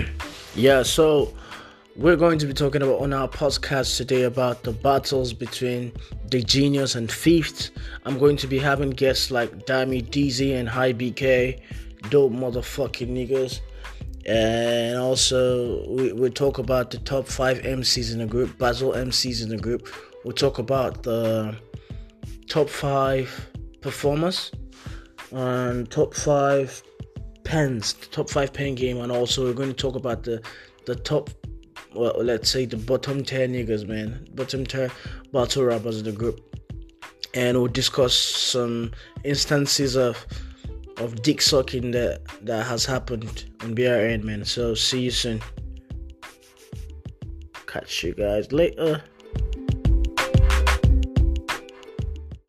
yeah, so we're going to be talking about on our podcast today about the battles between the genius and fifth. I'm going to be having guests like Damideazy and Hibekay, dope motherfucking niggas. And also, we, we talk about the top five MCs in the group, Basil MCs in the group. We'll talk about the top five performers and top five pens, the top five pen game, and also we're going to talk about the the top, well, let's say the bottom ten niggas, man, bottom ten battle rappers in the group, and we'll discuss some instances of of dick sucking that that has happened on BRN, man. So see you soon. Catch you guys later.